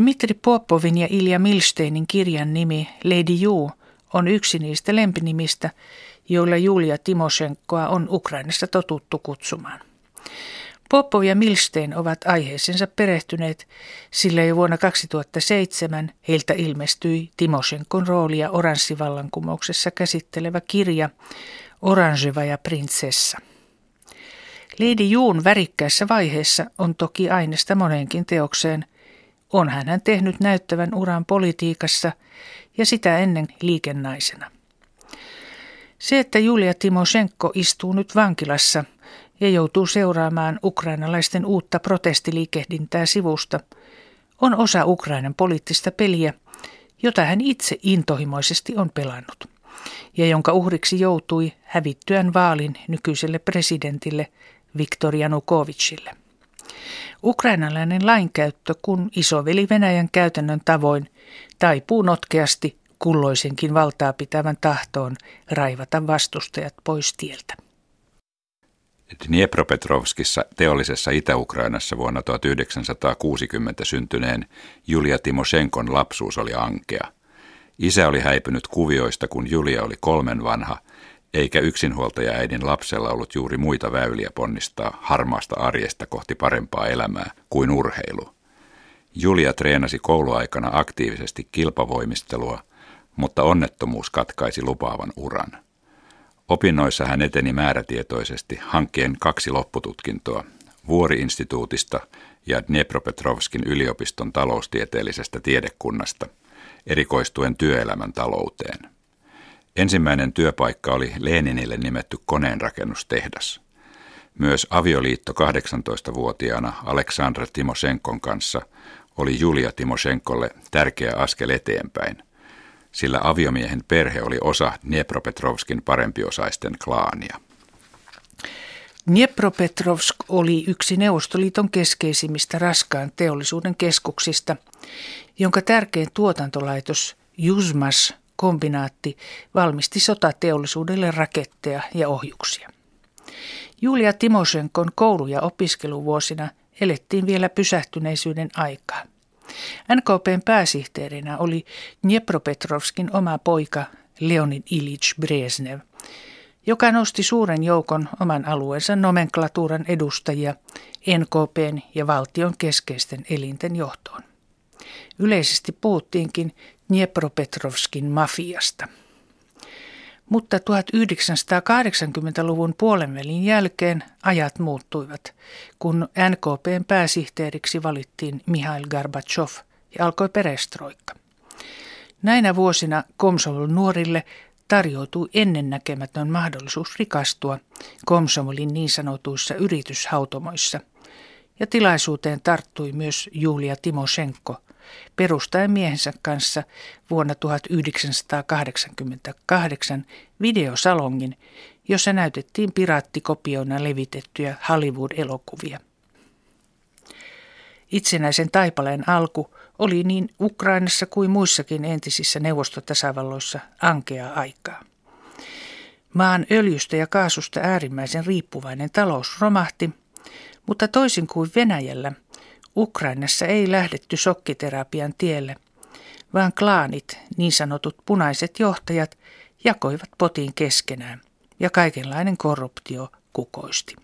Dmitri Popovin ja Ilja Milsteinin kirjan nimi Lady Ju on yksi niistä lempinimistä, joilla Julia Timoshenkoa on Ukrainassa totuttu kutsumaan. Popov ja Milstein ovat aiheeseensa perehtyneet, sillä jo vuonna 2007 heiltä ilmestyi Timoshenkon roolia oranssivallankumouksessa käsittelevä kirja Orangeva ja prinsessa. Lady Juun värikkäässä vaiheessa on toki aineesta moneenkin teokseen. On hän tehnyt näyttävän uran politiikassa ja sitä ennen liikennaisena. Se, että Julia Timoshenko istuu nyt vankilassa ja joutuu seuraamaan ukrainalaisten uutta protestiliikehdintää sivusta, on osa Ukrainan poliittista peliä, jota hän itse intohimoisesti on pelannut ja jonka uhriksi joutui hävittyään vaalin nykyiselle presidentille Viktor Janukovicille. Ukrainalainen lainkäyttö, kun isoveli Venäjän käytännön tavoin, taipuu notkeasti kulloisenkin valtaa pitävän tahtoon raivata vastustajat pois tieltä. Dniepropetrovskissa teollisessa Itä-Ukrainassa vuonna 1960 syntyneen Julia Timoshenkon lapsuus oli ankea. Isä oli häipynyt kuvioista, kun Julia oli kolmen vanha, eikä yksinhuoltaja-äidin lapsella ollut juuri muita väyliä ponnistaa harmaasta arjesta kohti parempaa elämää kuin urheilu. Julia treenasi kouluaikana aktiivisesti kilpavoimistelua, mutta onnettomuus katkaisi lupaavan uran. Opinnoissa hän eteni määrätietoisesti hankkeen kaksi loppututkintoa Vuori-instituutista ja Dnepropetrovskin yliopiston taloustieteellisestä tiedekunnasta, erikoistuen työelämän talouteen. Ensimmäinen työpaikka oli Leninille nimetty koneenrakennustehdas. Myös avioliitto 18-vuotiaana Aleksandra Timosenkon kanssa oli Julia Timoshenkolle tärkeä askel eteenpäin – sillä aviomiehen perhe oli osa Dniepropetrovskin parempiosaisten klaania. Dniepropetrovsk oli yksi Neuvostoliiton keskeisimmistä raskaan teollisuuden keskuksista, jonka tärkein tuotantolaitos Juzmas kombinaatti valmisti sotateollisuudelle raketteja ja ohjuksia. Julia Timoshenkon koulu- ja opiskeluvuosina elettiin vielä pysähtyneisyyden aikaa. NKPn pääsihteerinä oli Dniepropetrovskin oma poika Leonid Ilich Brezhnev, joka nosti suuren joukon oman alueensa nomenklatuuran edustajia NKPn ja valtion keskeisten elinten johtoon. Yleisesti puhuttiinkin Dniepropetrovskin mafiasta. Mutta 1980-luvun puolenvälin jälkeen ajat muuttuivat, kun NKPn pääsihteeriksi valittiin Mihail Gorbachev ja alkoi perestroikka. Näinä vuosina Komsomol nuorille tarjoutui ennennäkemätön mahdollisuus rikastua Komsomolin niin sanotuissa yrityshautomoissa, ja tilaisuuteen tarttui myös Julia Timoshenko, perustaen miehensä kanssa vuonna 1988 videosalongin, jossa näytettiin piraattikopiona levitettyjä Hollywood-elokuvia. Itsenäisen taipaleen alku oli niin Ukrainassa kuin muissakin entisissä neuvostotasavalloissa ankeaa aikaa. Maan öljystä ja kaasusta äärimmäisen riippuvainen talous romahti, mutta toisin kuin Venäjällä – Ukrainassa ei lähdetty sokkiterapian tielle, vaan klaanit, niin sanotut punaiset johtajat, jakoivat potin keskenään ja kaikenlainen korruptio kukoisti.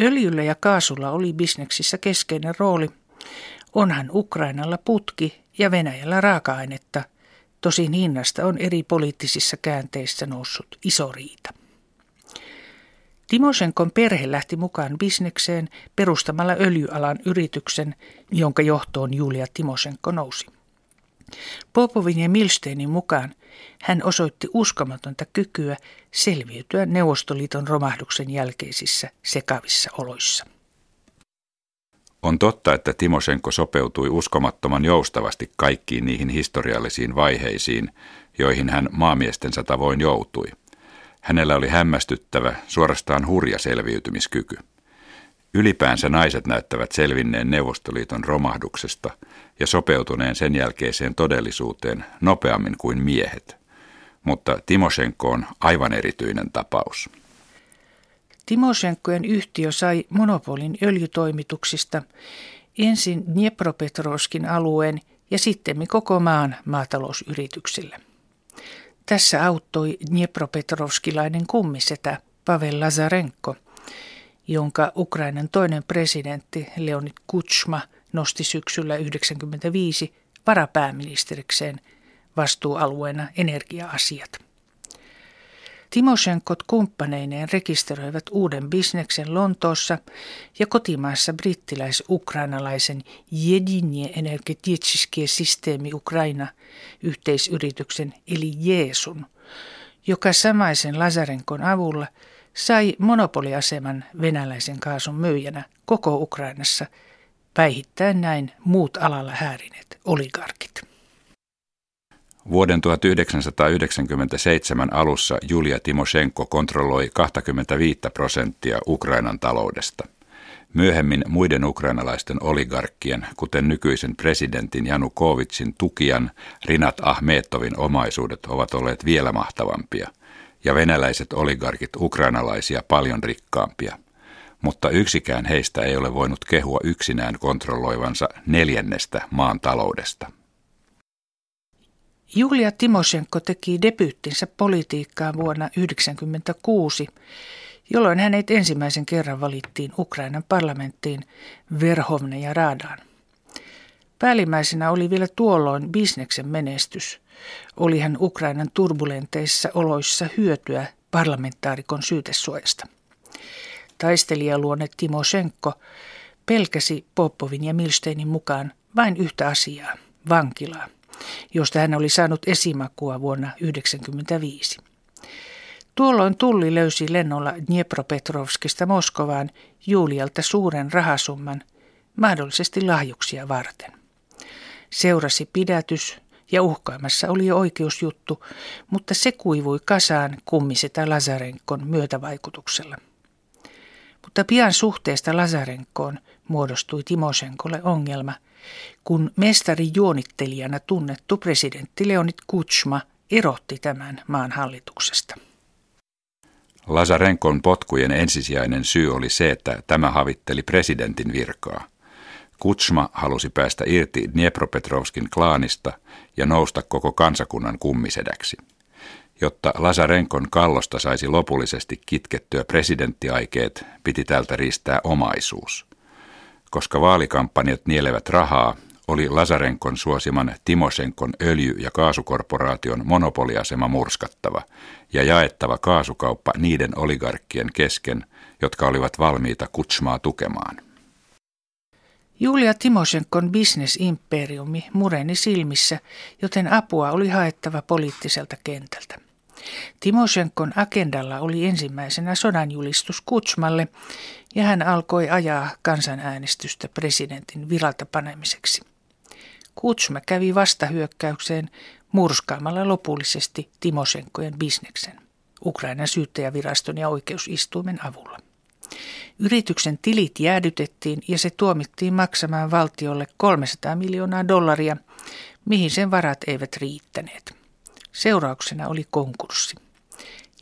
Öljyllä ja kaasulla oli bisneksissä keskeinen rooli. Onhan Ukrainalla putki ja Venäjällä raaka-ainetta, tosin hinnasta on eri poliittisissa käänteissä noussut iso riita. Timoshenkon perhe lähti mukaan bisnekseen perustamalla öljyalan yrityksen, jonka johtoon Julia Timoshenko nousi. Popovin ja Milsteinin mukaan hän osoitti uskomatonta kykyä selviytyä Neuvostoliiton romahduksen jälkeisissä sekavissa oloissa. On totta, että Timoshenko sopeutui uskomattoman joustavasti kaikkiin niihin historiallisiin vaiheisiin, joihin hän maamiestensä tavoin joutui – Hänellä oli hämmästyttävä, suorastaan hurja selviytymiskyky. Ylipäänsä naiset näyttävät selvinneen Neuvostoliiton romahduksesta ja sopeutuneen sen jälkeiseen todellisuuteen nopeammin kuin miehet. Mutta Timoshenko on aivan erityinen tapaus. Timoshenkojen yhtiö sai monopolin öljytoimituksista ensin Dniepropetrovskin alueen ja sitten koko maan maatalousyrityksille. Tässä auttoi Dniepropetrovskilainen kummisetä Pavel Lazarenko, jonka Ukrainan toinen presidentti Leonid Kutsma nosti syksyllä 1995 varapääministerikseen vastuualueena energia-asiat. Timoshenkot kumppaneineen rekisteröivät uuden bisneksen Lontoossa ja kotimaassa brittiläis-ukrainalaisen Jedinje Energetitskie Systeemi Ukraina yhteisyrityksen eli Jeesun, joka samaisen Lazarenkon avulla sai monopoliaseman venäläisen kaasun myyjänä koko Ukrainassa, päihittäen näin muut alalla häärineet oligarkit. Vuoden 1997 alussa Julia Timoshenko kontrolloi 25 prosenttia Ukrainan taloudesta. Myöhemmin muiden ukrainalaisten oligarkkien, kuten nykyisen presidentin Janukovitsin tukijan Rinat Ahmetovin omaisuudet ovat olleet vielä mahtavampia, ja venäläiset oligarkit ukrainalaisia paljon rikkaampia. Mutta yksikään heistä ei ole voinut kehua yksinään kontrolloivansa neljännestä maan taloudesta. Julia Timoshenko teki debyyttinsä politiikkaan vuonna 1996, jolloin hänet ensimmäisen kerran valittiin Ukrainan parlamenttiin Verhovne ja Radaan. Päällimmäisenä oli vielä tuolloin bisneksen menestys. Oli hän Ukrainan turbulenteissa oloissa hyötyä parlamentaarikon syytesuojasta. Taistelijaluonne Timoshenko pelkäsi Popovin ja Milsteinin mukaan vain yhtä asiaa, vankilaa josta hän oli saanut esimakua vuonna 1995. Tuolloin tulli löysi lennolla Dniepropetrovskista Moskovaan Julialta suuren rahasumman, mahdollisesti lahjuksia varten. Seurasi pidätys ja uhkaamassa oli jo oikeusjuttu, mutta se kuivui kasaan kummisetä Lazarenkon myötävaikutuksella. Mutta pian suhteesta Lazarenkoon muodostui Timosenkolle ongelma – kun mestari juonittelijana tunnettu presidentti Leonid Kutsma erotti tämän maan hallituksesta. Lazarenkon potkujen ensisijainen syy oli se, että tämä havitteli presidentin virkaa. Kutsma halusi päästä irti Dniepropetrovskin klaanista ja nousta koko kansakunnan kummisedäksi. Jotta Lazarenkon kallosta saisi lopullisesti kitkettyä presidenttiaikeet, piti tältä riistää omaisuus. Koska vaalikampanjat nielevät rahaa, oli Lazarenkon suosiman Timosenkon öljy- ja kaasukorporaation monopoliasema murskattava ja jaettava kaasukauppa niiden oligarkkien kesken, jotka olivat valmiita kutsmaa tukemaan. Julia Timosenkon bisnesimperiumi mureni silmissä, joten apua oli haettava poliittiselta kentältä. Timoshenkon agendalla oli ensimmäisenä sodanjulistus Kutsmalle ja hän alkoi ajaa kansanäänestystä presidentin viralta panemiseksi. Kutsma kävi vastahyökkäykseen murskaamalla lopullisesti Timoshenkojen bisneksen Ukrainan syyttäjäviraston ja oikeusistuimen avulla. Yrityksen tilit jäädytettiin ja se tuomittiin maksamaan valtiolle 300 miljoonaa dollaria, mihin sen varat eivät riittäneet. Seurauksena oli konkurssi.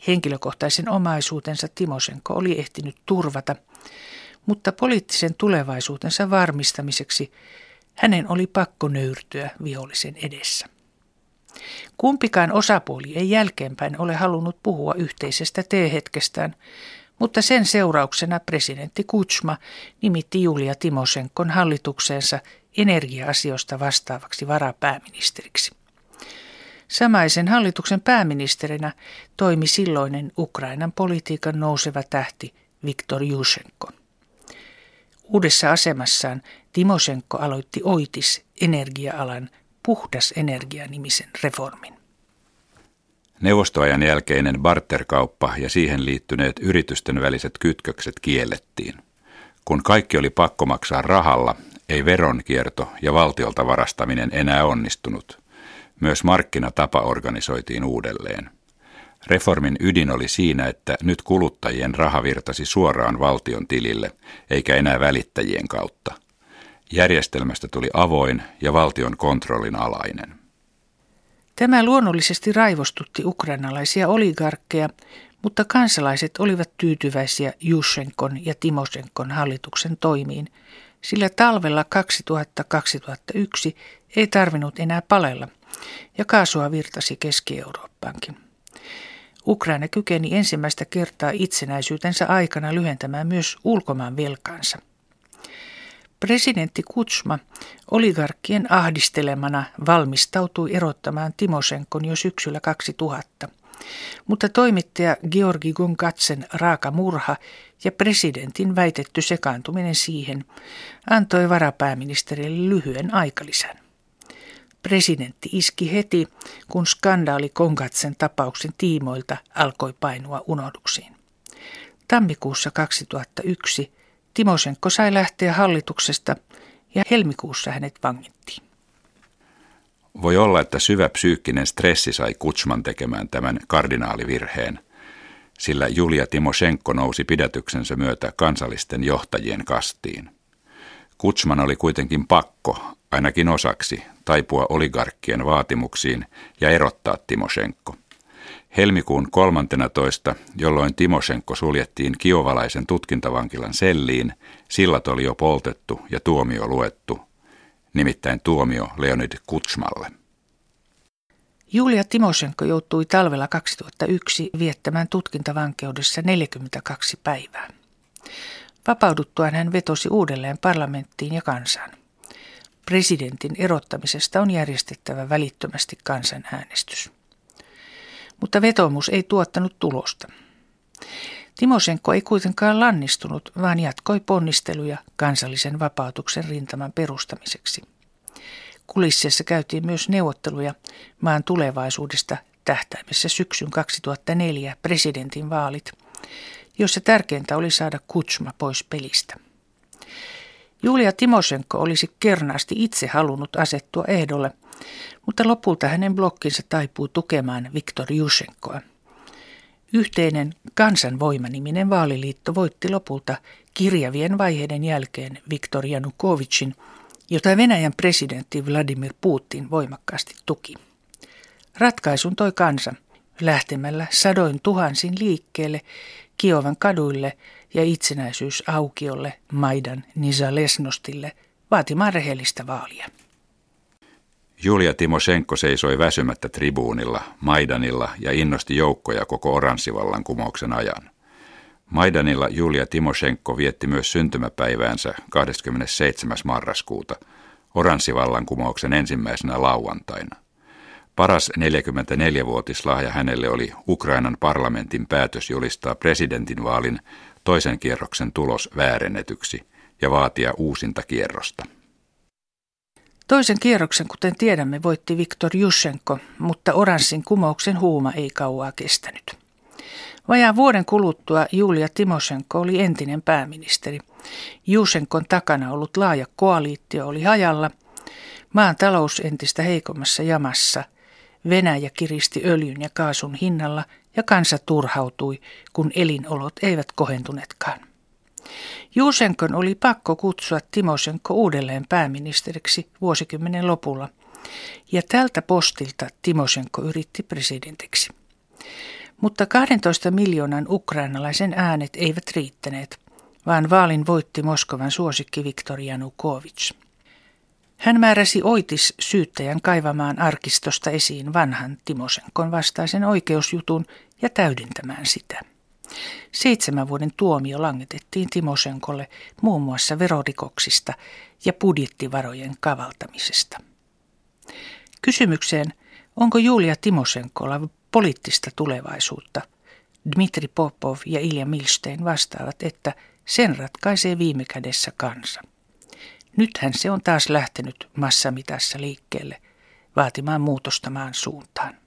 Henkilökohtaisen omaisuutensa Timosenko oli ehtinyt turvata, mutta poliittisen tulevaisuutensa varmistamiseksi hänen oli pakko nöyrtyä vihollisen edessä. Kumpikaan osapuoli ei jälkeenpäin ole halunnut puhua yhteisestä teehetkestään, mutta sen seurauksena presidentti Kutsma nimitti Julia Timosenkon hallitukseensa energia-asioista vastaavaksi varapääministeriksi. Samaisen hallituksen pääministerinä toimi silloinen Ukrainan politiikan nouseva tähti Viktor Jushenko. Uudessa asemassaan Timosenko aloitti Oitis energia-alan puhdas energia-nimisen reformin. Neuvostoajan jälkeinen barterkauppa ja siihen liittyneet yritysten väliset kytkökset kiellettiin. Kun kaikki oli pakko maksaa rahalla, ei veronkierto ja valtiolta varastaminen enää onnistunut – myös markkinatapa organisoitiin uudelleen. Reformin ydin oli siinä, että nyt kuluttajien raha virtasi suoraan valtion tilille, eikä enää välittäjien kautta. Järjestelmästä tuli avoin ja valtion kontrollin alainen. Tämä luonnollisesti raivostutti ukrainalaisia oligarkkeja, mutta kansalaiset olivat tyytyväisiä Jushenkon ja Timosenkon hallituksen toimiin, sillä talvella 2000-2001 ei tarvinnut enää palella ja kaasua virtasi Keski-Eurooppaankin. Ukraina kykeni ensimmäistä kertaa itsenäisyytensä aikana lyhentämään myös ulkomaan velkaansa. Presidentti Kutsma oligarkkien ahdistelemana valmistautui erottamaan Timosenkon jo syksyllä 2000. Mutta toimittaja Georgi Gonkatsen raaka murha ja presidentin väitetty sekaantuminen siihen antoi varapääministerille lyhyen aikalisän. Presidentti iski heti, kun skandaali Konkatsen tapauksen tiimoilta alkoi painua unohduksiin. Tammikuussa 2001 Timosenko sai lähteä hallituksesta ja helmikuussa hänet vangittiin. Voi olla, että syvä psyykkinen stressi sai Kutsman tekemään tämän kardinaalivirheen, sillä Julia Timoshenko nousi pidätyksensä myötä kansallisten johtajien kastiin. Kutsman oli kuitenkin pakko, ainakin osaksi, taipua oligarkkien vaatimuksiin ja erottaa Timoshenko. Helmikuun 13, jolloin Timoshenko suljettiin kiovalaisen tutkintavankilan selliin, sillat oli jo poltettu ja tuomio luettu, nimittäin tuomio Leonid Kutsmalle. Julia Timoshenko joutui talvella 2001 viettämään tutkintavankeudessa 42 päivää. Vapauduttuaan hän vetosi uudelleen parlamenttiin ja kansaan. Presidentin erottamisesta on järjestettävä välittömästi kansanäänestys. Mutta vetomus ei tuottanut tulosta. Timosenko ei kuitenkaan lannistunut, vaan jatkoi ponnisteluja kansallisen vapautuksen rintaman perustamiseksi. Kulississa käytiin myös neuvotteluja maan tulevaisuudesta tähtäimessä syksyn 2004 presidentin vaalit, jossa tärkeintä oli saada Kutsma pois pelistä. Julia Timosenko olisi kernaasti itse halunnut asettua ehdolle, mutta lopulta hänen blokkinsa taipuu tukemaan Viktor Jushenkoa. Yhteinen kansanvoimaniminen vaaliliitto voitti lopulta kirjavien vaiheiden jälkeen Viktor Janukovicin, jota Venäjän presidentti Vladimir Putin voimakkaasti tuki. Ratkaisun toi kansa lähtemällä sadoin tuhansin liikkeelle Kiovan kaduille ja itsenäisyysaukiolle Maidan Nizalesnostille vaatimaan rehellistä vaalia. Julia Timoshenko seisoi väsymättä tribuunilla, Maidanilla ja innosti joukkoja koko oranssivallan kumouksen ajan. Maidanilla Julia Timoshenko vietti myös syntymäpäiväänsä 27. marraskuuta, oranssivallan kumouksen ensimmäisenä lauantaina. Paras 44-vuotislahja hänelle oli Ukrainan parlamentin päätös julistaa presidentinvaalin toisen kierroksen tulos väärennetyksi ja vaatia uusinta kierrosta. Toisen kierroksen, kuten tiedämme, voitti Viktor Jushenko, mutta oranssin kumouksen huuma ei kauaa kestänyt. Vajaan vuoden kuluttua Julia Timoshenko oli entinen pääministeri. Jushenkon takana ollut laaja koaliittio oli hajalla, maan talous entistä heikommassa jamassa, Venäjä kiristi öljyn ja kaasun hinnalla ja kansa turhautui, kun elinolot eivät kohentuneetkaan. Juusenkon oli pakko kutsua Timosenko uudelleen pääministeriksi vuosikymmenen lopulla, ja tältä postilta Timosenko yritti presidentiksi. Mutta 12 miljoonan ukrainalaisen äänet eivät riittäneet, vaan vaalin voitti Moskovan suosikki Viktor Janukovic. Hän määräsi Oitis syyttäjän kaivamaan arkistosta esiin vanhan Timosenkon vastaisen oikeusjutun ja täydentämään sitä. Seitsemän vuoden tuomio langetettiin Timosenkolle muun muassa verorikoksista ja budjettivarojen kavaltamisesta. Kysymykseen, onko Julia Timosenkolla poliittista tulevaisuutta, Dmitri Popov ja Ilja Milstein vastaavat, että sen ratkaisee viime kädessä kansa. Nythän se on taas lähtenyt massamitassa liikkeelle vaatimaan muutosta maan suuntaan.